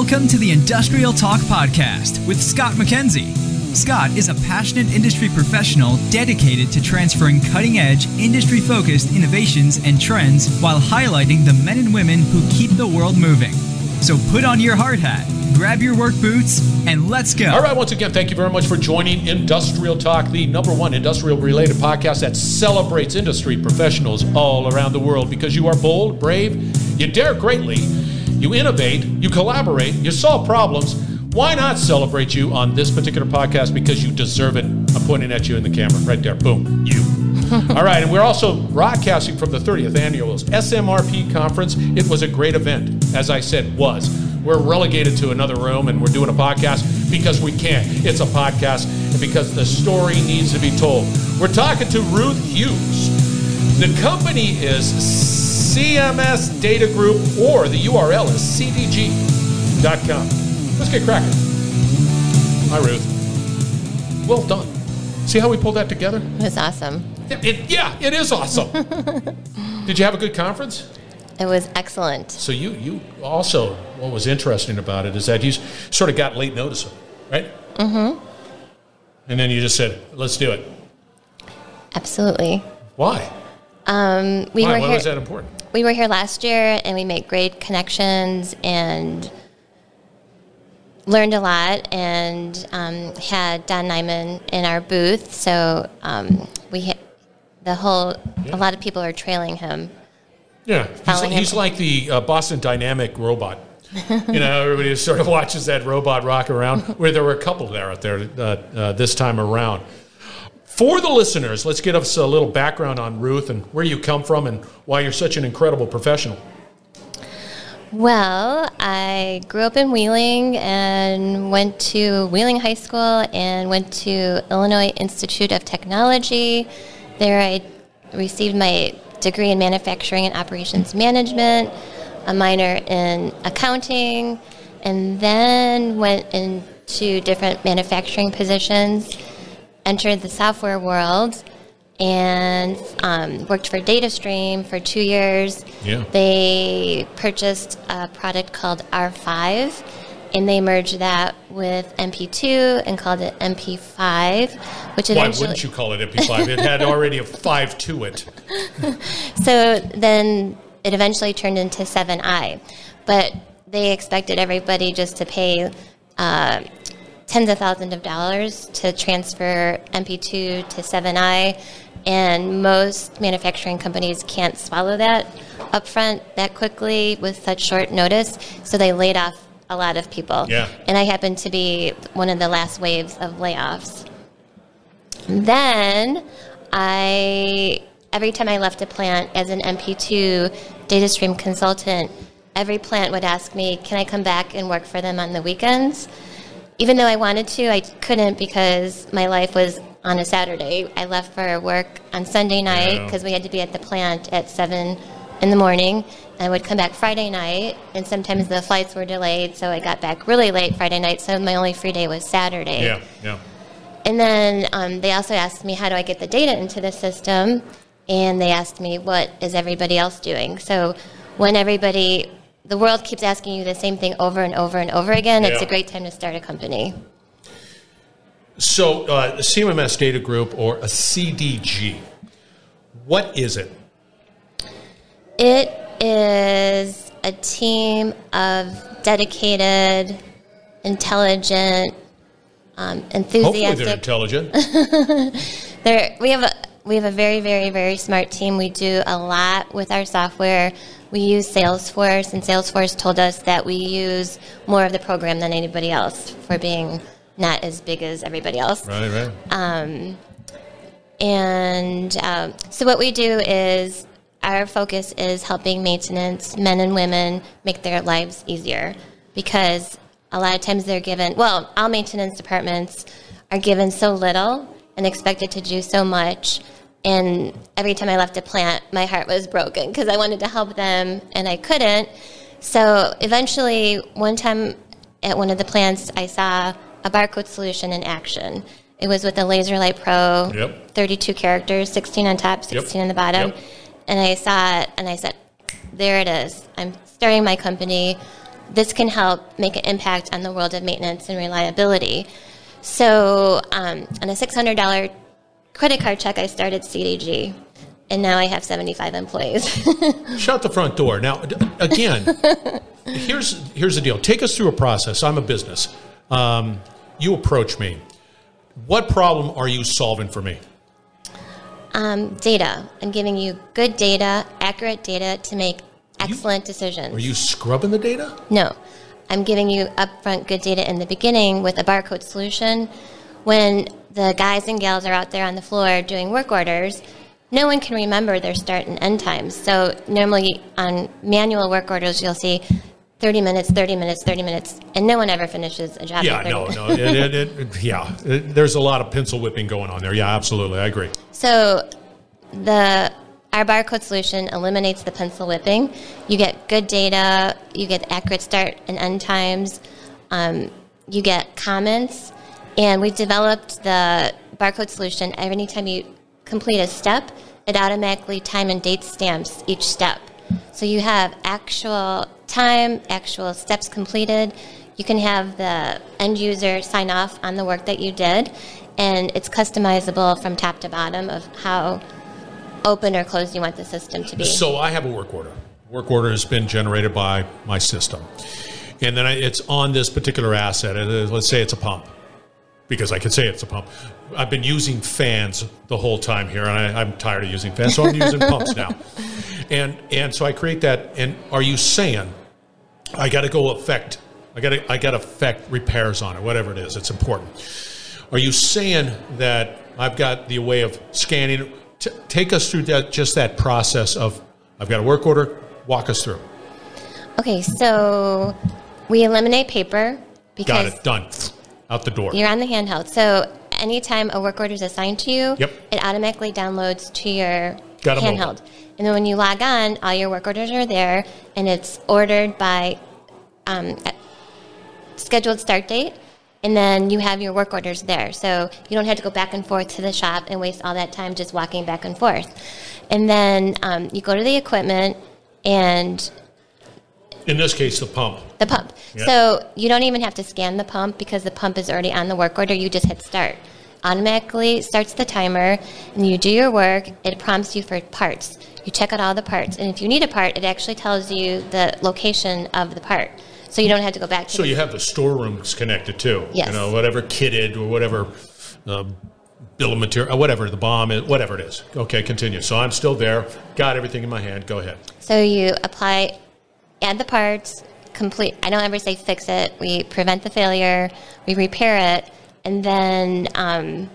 Welcome to the Industrial Talk Podcast with Scott McKenzie. Scott is a passionate industry professional dedicated to transferring cutting edge, industry focused innovations and trends while highlighting the men and women who keep the world moving. So put on your hard hat, grab your work boots, and let's go. All right, once again, thank you very much for joining Industrial Talk, the number one industrial related podcast that celebrates industry professionals all around the world because you are bold, brave, you dare greatly you innovate, you collaborate, you solve problems. Why not celebrate you on this particular podcast? Because you deserve it. I'm pointing at you in the camera right there. Boom, you. All right, and we're also broadcasting from the 30th annual SMRP conference. It was a great event, as I said, was. We're relegated to another room and we're doing a podcast because we can't. It's a podcast and because the story needs to be told. We're talking to Ruth Hughes. The company is CMMS Data Group, or the URL is cdg.com. Let's get cracking. Hi, Ruth. Well done. See how we pulled that together? It was awesome. It, it, yeah, it is awesome. Did you have a good conference? It was excellent. So you you also what was interesting about it is that you sort of got late notice of it, right? Mm-hmm. And then you just said, "Let's do it." Absolutely. Why? Um, we Why? were Why here, was that important? We were here last year, and we made great connections and learned a lot, and um, had Don Nyman in our booth. So um, we ha- the whole Yeah. a lot of people are trailing him. Yeah, he's, Following he's like the uh, Boston Dynamic robot. you know, everybody just sort of watches that robot rock around. Where there were a couple there out there uh, uh, this time around. For the listeners, let's get us a little background on Ruth and where you come from and why you're such an incredible professional. Well, I grew up in Wheeling and went to Wheeling High School and went to Illinois Institute of Technology. There I received my degree in manufacturing and operations management, a minor in accounting, and then went into different manufacturing positions, entered the software world, and um, worked for DataStream for two years. Yeah. They purchased a product called R5, and they merged that with MP2 and called it MP5, which Why wouldn't you call it MP5? It had already a five to it. So then it eventually turned into 7i. But they expected everybody just to pay uh, tens of thousands of dollars to transfer MP2 to 7i. And most manufacturing companies can't swallow that upfront that quickly with such short notice. So they laid off a lot of people. Yeah. And I happened to be one of the last waves of layoffs. Then I, every time I left a plant as an MP2 DataStream consultant, every plant would ask me, can I come back and work for them on the weekends? Even though I wanted to, I couldn't because my life was on a Saturday. I left for work on Sunday night because we had to be at the plant at 7 in the morning. I would come back Friday night, and sometimes the flights were delayed, so I got back really late Friday night, so my only free day was Saturday. Yeah, yeah. And then um, they also asked me, how do I get the data into the system? And they asked me, what is everybody else doing? So when everybody, the world keeps asking you the same thing over and over and over again, it's a great time to start a company. So, uh, CMMS Data Group or a CDG, what is it? It is a team of dedicated, intelligent, um, Hopefully, enthusiastic. they're intelligent. There, we have a we have a very very very smart team. We do a lot with our software. We use Salesforce, and Salesforce told us that we use more of the program than anybody else for being not as big as everybody else. right, right. Um, And um, so what we do is our focus is helping maintenance men and women make their lives easier because a lot of times they're given well all maintenance departments are given so little and expected to do so much and every time i left a plant my heart was broken because i wanted to help them and i couldn't so eventually one time at one of the plants i saw a barcode solution in action it was with the laserlight pro Yep. 32 characters 16 on top 16 on the bottom Yep. and I saw it and I said, there it is. I'm starting my company. this can help make an impact on the world of maintenance and reliability. So, um, on a $600 credit card check, I started CDG, and now I have 75 employees. Shut the front door. Now, again, here's here's the deal. Take us through a process. I'm a business. Um, you approach me. What problem are you solving for me? um, data. I'm giving you good data, accurate data to make excellent decisions. Are you scrubbing the data? No. I'm giving you upfront good data in the beginning with a barcode solution. When the guys and gals are out there on the floor doing work orders, no one can remember their start and end times. So normally on manual work orders, you'll see 30 minutes, 30 minutes, 30 minutes, and no one ever finishes a job. Yeah, no, no. It, it, it, yeah, there's a lot of pencil whipping going on there. Yeah, absolutely. I agree. So the our barcode solution eliminates the pencil whipping. You get good data. You get accurate start and end times. Um, you get comments, and we've developed the barcode solution. Every time you complete a step, it automatically time and date stamps each step. So you have actual time, actual steps completed. You can have the end user sign off on the work that you did, and it's customizable from top to bottom of how open or closed you want the system to be. So I have a work order. Work order has been generated by my system, and then I, it's on this particular asset. Let's say it's a pump, because I can say it's a pump. I've been using fans the whole time here, and I, I'm tired of using fans, so I'm using pumps now. And and so I create that. And are you saying I got to go affect? I got to I got to affect repairs on it, whatever it is. It's important. Are you saying that I've got the way of scanning? T- take us through that, just that process of I've got a work order. Walk us through. okay, so we eliminate paper because Got because it. Done. Out the door. you're on the handheld. So anytime a work order is assigned to you, Yep. it automatically downloads to your Got handheld. And then when you log on, all your work orders are there, and it's ordered by um, scheduled start date. And then you have your work orders there. So you don't have to go back and forth to the shop and waste all that time just walking back and forth. And then um, you go to the equipment and In this case, the pump. the pump. Yep. So you don't even have to scan the pump because the pump is already on the work order. You just hit start. Automatically starts the timer, and you do your work. It prompts you for parts. You check out all the parts, and if you need a part, it actually tells you the location of the part, so you don't have to go back to. So the- you have the storerooms connected too. Yes. You know, whatever kitted or whatever uh, bill of material, uh, whatever the BOM is, whatever it is. Okay, continue. So I'm still there. Got everything in my hand. Go ahead. So you apply, add the parts, complete. I don't ever say fix it. We prevent the failure, we repair it, and then um,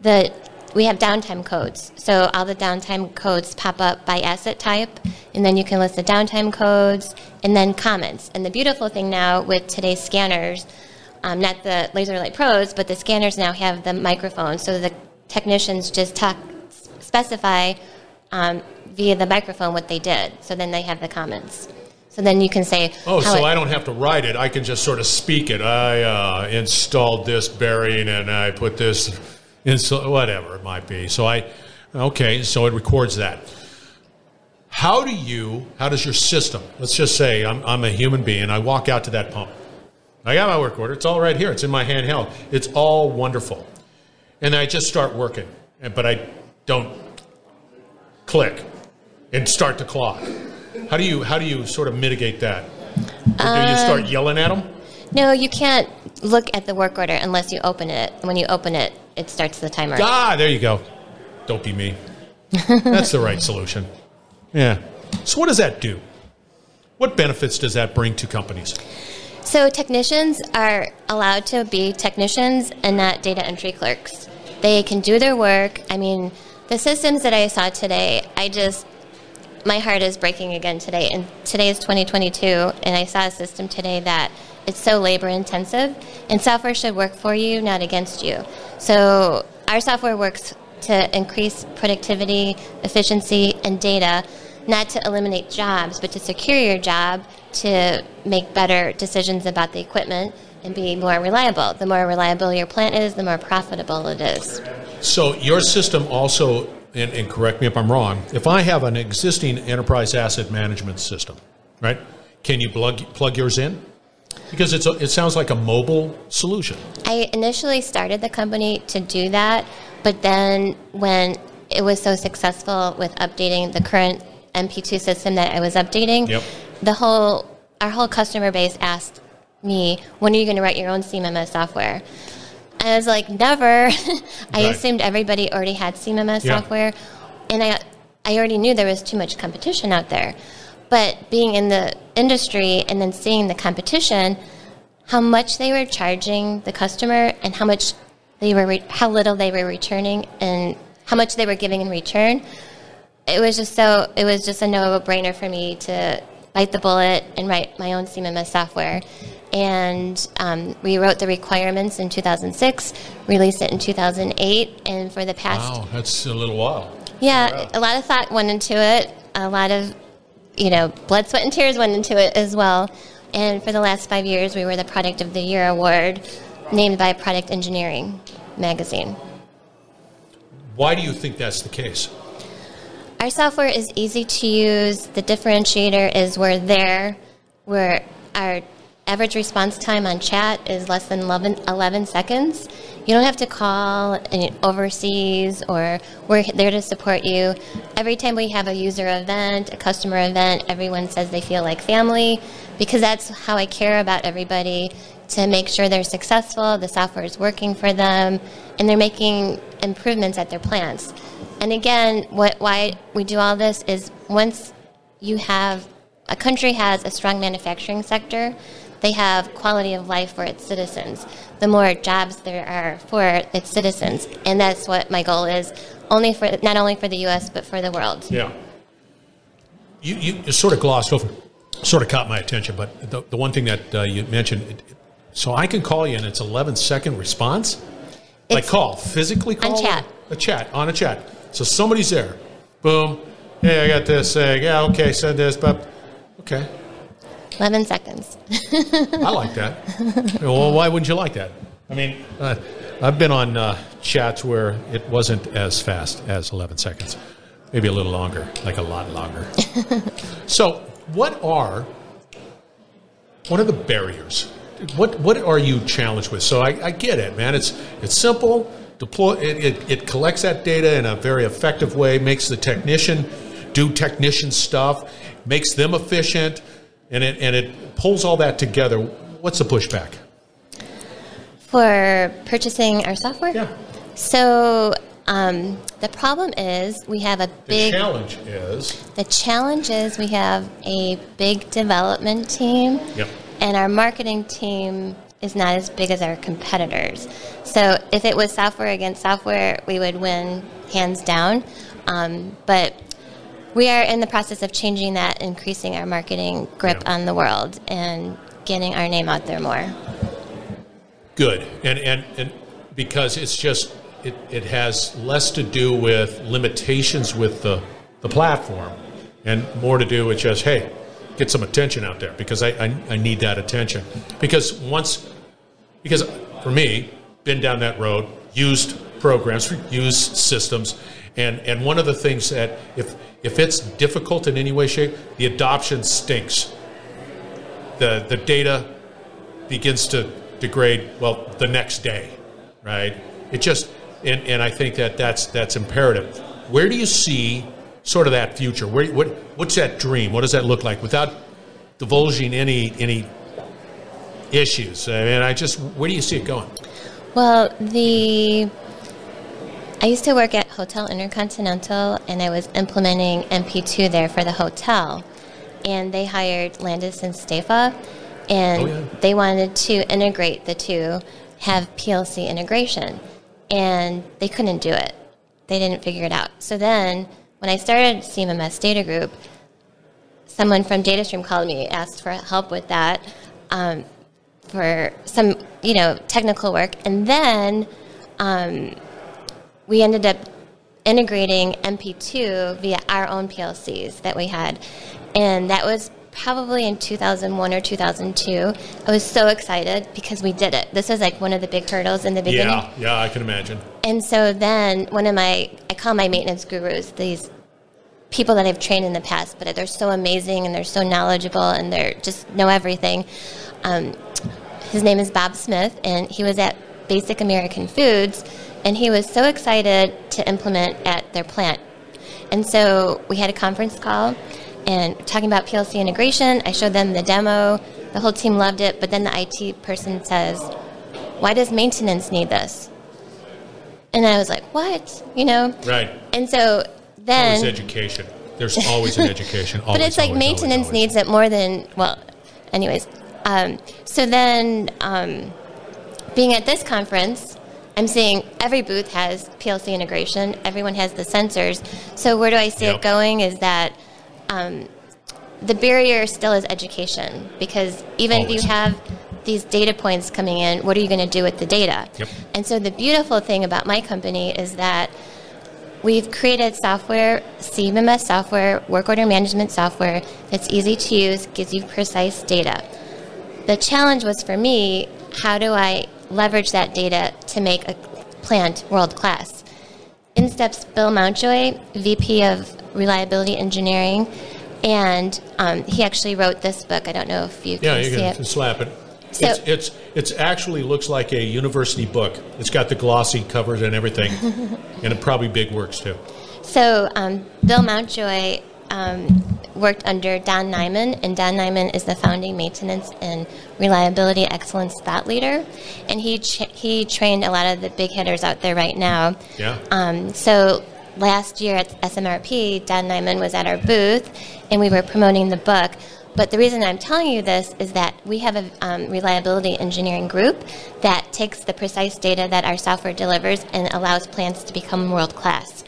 the we have downtime codes. So all the downtime codes pop up by asset type, and then you can list the downtime codes and then comments. And the beautiful thing now with today's scanners, um, not the LaserLight Pros, but the scanners now have the microphone, so the technicians just talk specify um, via the microphone what they did. So then they have the comments. So then you can say, Oh, so it- I don't have to write it. I can just sort of speak it. I uh, installed this bearing and I put this, install, whatever it might be. So I, okay, so it records that. How do you, how does your system, let's just say I'm, I'm a human being, I walk out to that pump. I got my work order. It's all right here. It's in my handheld. It's all wonderful. And I just start working, but I don't click and start the clock. How do you how do you sort of mitigate that? Do you start yelling at them? no, you can't look at the work order unless you open it. When you open it, it starts the timer. Ah, there you go. Don't be me. That's the right solution. Yeah. So what does that do? What benefits does that bring to companies? So technicians are allowed to be technicians and not data entry clerks. They can do their work. I mean, the systems that I saw today, I just my heart is breaking again today. And today is 2022, and I saw a system today that it's so labor intensive, and software should work for you, not against you. So our software works to increase productivity, efficiency, and data, not to eliminate jobs, but to secure your job, to make better decisions about the equipment, and be more reliable. The more reliable your plant is, the more profitable it is. So your system also, and, and correct me if I'm wrong, if I have an existing enterprise asset management system, right? Can you plug plug yours in? Because it's a, it sounds like a mobile solution. I initially started the company to do that, but then when it was so successful with updating the current MP2 system that I was updating, Yep. the whole our whole customer base asked me, "When are you going to write your own CMMS software?" I was like, "Never." I Right. assumed everybody already had CMMS Yeah. software, and I I already knew there was too much competition out there. But being in the industry and then seeing the competition, how much they were charging the customer and how much they were re- how little they were returning and how much they were giving in return it was just so it was just a no-brainer for me to bite the bullet and write my own CMMS software and um, we wrote the requirements in 2006 released it in 2008 and for the past Wow, that's a little while. yeah, a lot of thought went into it. A lot of, you know, blood, sweat, and tears went into it as well. And for the last five years, we were the Product of the Year award, named by Product Engineering magazine. Why do you think that's the case? Our software is easy to use. The differentiator is we're there. We're our average response time on chat is less than 11, 11 seconds. You don't have to call overseas, or we're there to support you. Every time we have a user event, a customer event, everyone says they feel like family because that's how I care about everybody to make sure they're successful, the software is working for them, and they're making improvements at their plants. And again, what why we do all this is once you have a country has a strong manufacturing sector, they have quality of life for its citizens. The more jobs there are for its citizens, and that's what my goal is, only for not only for the U.S. but for the world. Yeah. You, you, you sort of glossed over, sort of caught my attention, but the, the one thing that uh, you mentioned, it, so I can call you and it's 11 second response? like call, physically call? chat. A chat, on a chat. So somebody's there. Boom. Hey, I got this. Uh, yeah, okay, send this. But okay, 11 seconds. I like that. well, why wouldn't you like that? I mean, uh, I've been on uh, chats where it wasn't as fast as 11 seconds, maybe a little longer, like a lot longer. so, what are what are the barriers? What what are you challenged with? So I, I get it, man. It's it's simple. Deploy it, it, it collects that data in a very effective way, makes the technician do technician stuff, makes them efficient, and it and it pulls all that together. What's the pushback? For purchasing our software? Yeah. So um, the problem is we have a The big. challenge is The challenge is we have a big development team, Yep. and our marketing team is not as big as our competitors. So if it was software against software, we would win hands down. Um, but we are in the process of changing that, increasing our marketing grip Yeah. on the world, and getting our name out there more. good, and and and because it's just it, it has less to do with limitations with the the platform, and more to do with just hey, get some attention out there because I I, I need that attention because once because for me been down that road used programs used systems. And and one of the things that if if it's difficult in any way shape the adoption stinks. The the data begins to degrade well the next day right? It just and, and i think that that's that's imperative. Where do you see sort of that future? Where what what's that dream? What does that look like? Without divulging any any issues. I mean i just where do you see it going? Well, the I used to work at Hotel Intercontinental, and I was implementing MP2 there for the hotel. And they hired Landis and Staefa, and Oh, yeah. they wanted to integrate the two, have PLC integration, and they couldn't do it. They didn't figure it out. So then, when I started CMMS Data Group, someone from DataStream called me, asked for help with that. Um, for some, you know, technical work, and then um, we ended up integrating MP2 via our own PLCs that we had, and that was probably in 2001 or 2002. I was so excited because we did it. This was like one of the big hurdles in the beginning. yeah yeah i can imagine And so then one of my, I call my maintenance gurus, these people that I've trained in the past, but they're so amazing and they're so knowledgeable and they're just know everything. Um, his name is Bob Smith, and he was at Basic American Foods, and he was so excited to implement at their plant. And so we had a conference call and talking about PLC integration. I showed them the demo. The whole team loved it, but then the IT person says, "Why does maintenance need this?" And I was like, "What?" You know? Right. And so then always education. There's always an education. Always, but it's like always, maintenance always, needs it more than well. Anyways, um, so then um, being at this conference, I'm seeing every booth has PLC integration. Everyone has the sensors. So where do I see Yep. it going? Is that um, the barrier still is education because even if you have these data points coming in, what are you going to do with the data? Yep. And so the beautiful thing about my company is that we've created software, CMMS software, work order management software that's easy to use, gives you precise data. The challenge was for me, how do I leverage that data to make a plant world class? In steps Bill Mountjoy, VP of Reliability Engineering, and um, he actually wrote this book. I don't know if you Yeah, can you see can it. slap it. So- it's it's it's actually looks like a university book. It's got the glossy covers and everything, and it probably big works too. So um, Bill Mountjoy um, worked under Don Nyman, and Don Nyman is the founding maintenance and reliability excellence thought leader, and he ch- he trained a lot of the big hitters out there right now. Yeah. Um, so last year at SMRP, Don Nyman was at our booth, and we were promoting the book. But the reason I'm telling you this is that we have a um, reliability engineering group that takes the precise data that our software delivers and allows plants to become world class.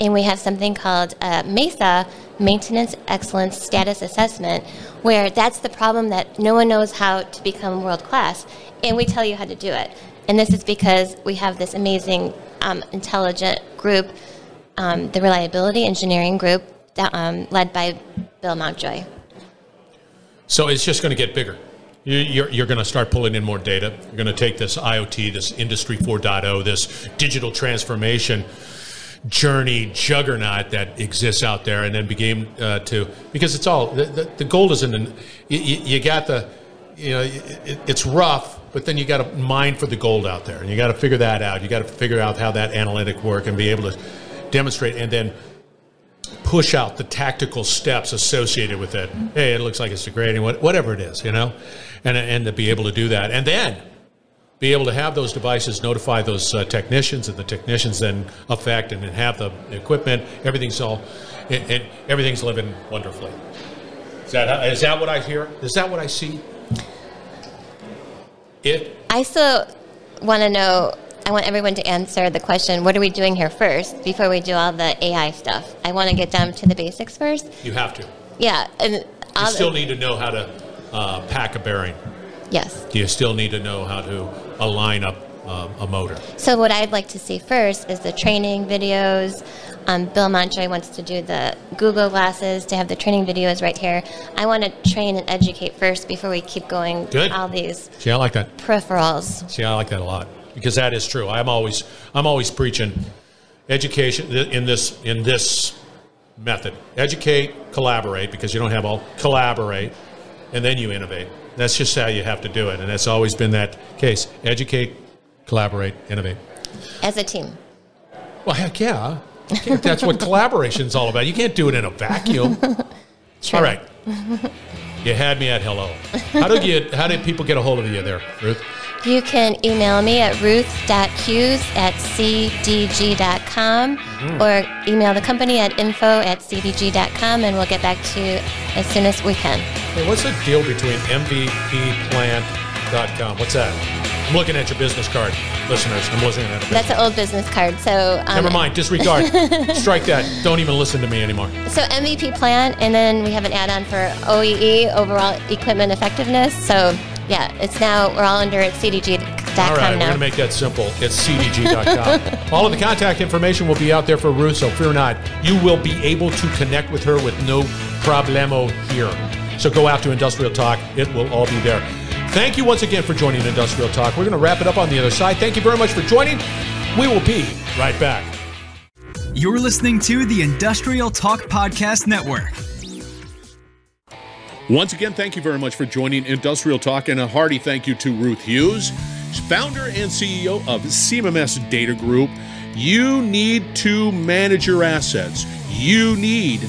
And we have something called uh, MESA, Maintenance Excellence Status Assessment, where that's the problem that no one knows how to become world class, and we tell you how to do it. And this is because we have this amazing, um, intelligent group, um, the Reliability Engineering Group, that, um, led by Bill Mountjoy. So it's just going to get bigger. You- You're, you're going to start pulling in more data. You're going to take this IoT, this Industry 4.0, this digital transformation journey juggernaut that exists out there, and then begin uh, to because it's all the, the, the gold is in the you, you you got the you know it, it's rough, but then you got to mine for the gold out there, and you got to figure that out. You got to figure out how that analytic work and be able to demonstrate, and then push out the tactical steps associated with it. Hey, it looks like it's degrading, whatever it is, you know, and and to be able to do that, and then be able to have those devices notify those uh, technicians, and the technicians then affect and then have the equipment. Everything's all, it, it, everything's living wonderfully. Is that is that what I hear? Is that what I see? It I still want to know. I want everyone to answer the question: What are we doing here first before we do all the AI stuff? I want to get down to the basics first. you have to. Yeah, and all still need to know how to uh, pack a bearing. Yes. Do you still need to know how to align up um, a motor. So what I'd like to see first is the training videos. Um, Bill Mountjoy wants to do the Google glasses to have the training videos right here. I want to train and educate first before we keep going Good. all these See, I like that. peripherals. See, I like that a lot because that is true. I'm always I'm always preaching education in this in this method. Educate, collaborate because you don't have all collaborate, and then you innovate. That's just how you have to do it, and that's always been that case. Educate, collaborate, innovate. As a team. Well, heck yeah. That's what collaboration's all about. You can't do it in a vacuum. True. All right. You had me at hello. How do you how did people get a hold of you there, Ruth? You can email me at ruth.hughes at cdg.com Mm-hmm. or email the company at info at cdg.com and we'll get back to you as soon as we can. Hey, what's the deal between MVPplant.com? What's that? I'm looking at your business card, listeners. I'm listening at it. That's an old business card. So um, Never mind. Disregard. Strike that. Don't even listen to me anymore. So MVP plan, and then we have an add-on for OEE, overall equipment effectiveness. So yeah, it's now we're all under at cdg.com All right, we're going to make that simple. It's cdg.com. All of the contact information will be out there for Ruth, so fear not. You will be able to connect with her with no problemo here. So go out to Industrial Talk. It will all be there. Thank you once again for joining Industrial Talk. We're going to wrap it up on the other side. Thank you very much for joining. We will be right back. You're listening to the Industrial Talk Podcast Network. Once again, thank you very much for joining Industrial Talk, and a hearty thank you to Ruth Hughes, founder and CEO of CMMS Data Group. You need to manage your assets. You need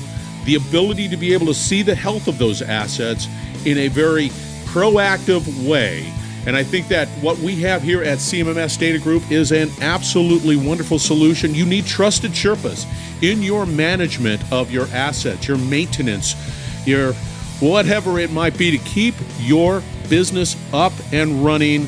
the ability to be able to see the health of those assets in a very proactive way. And I think that what we have here at CMMS Data Group is an absolutely wonderful solution. You need trusted Sherpas in your management of your assets, your maintenance, your whatever it might be to keep your business up and running.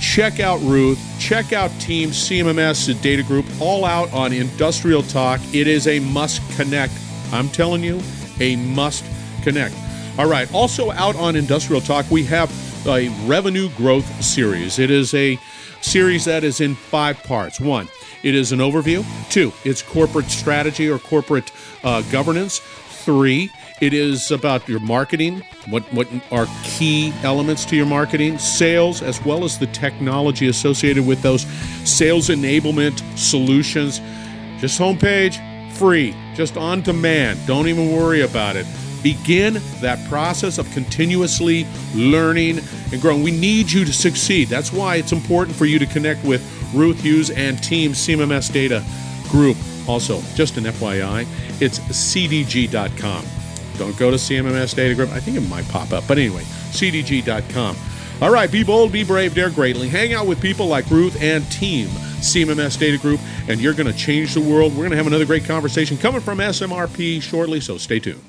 Check out Ruth, check out Team CMMS Data Group, all out on Industrial Talk. It is a must connect. I'm telling you, a must connect. All right, also out on Industrial Talk, we have a revenue growth series. It is a series that is in five parts. One, it is an overview. Two, it's corporate strategy or corporate uh, governance. Three, it is about your marketing, what, what are key elements to your marketing, sales, as well as the technology associated with those sales enablement solutions. Just homepage, free, just on demand. Don't even worry about it. Begin that process of continuously learning and growing. We need you to succeed. That's why it's important for you to connect with Ruth Hughes and Team CMMS Data Group. Also, just an FYI, it's cdg.com. Don't go to CMMS Data Group. I think it might pop up. But anyway, cdg.com. All right, be bold, be brave, dare greatly. Hang out with people like Ruth and Team CMMS Data Group, and you're going to change the world. We're going to have another great conversation coming from SMRP shortly, so stay tuned.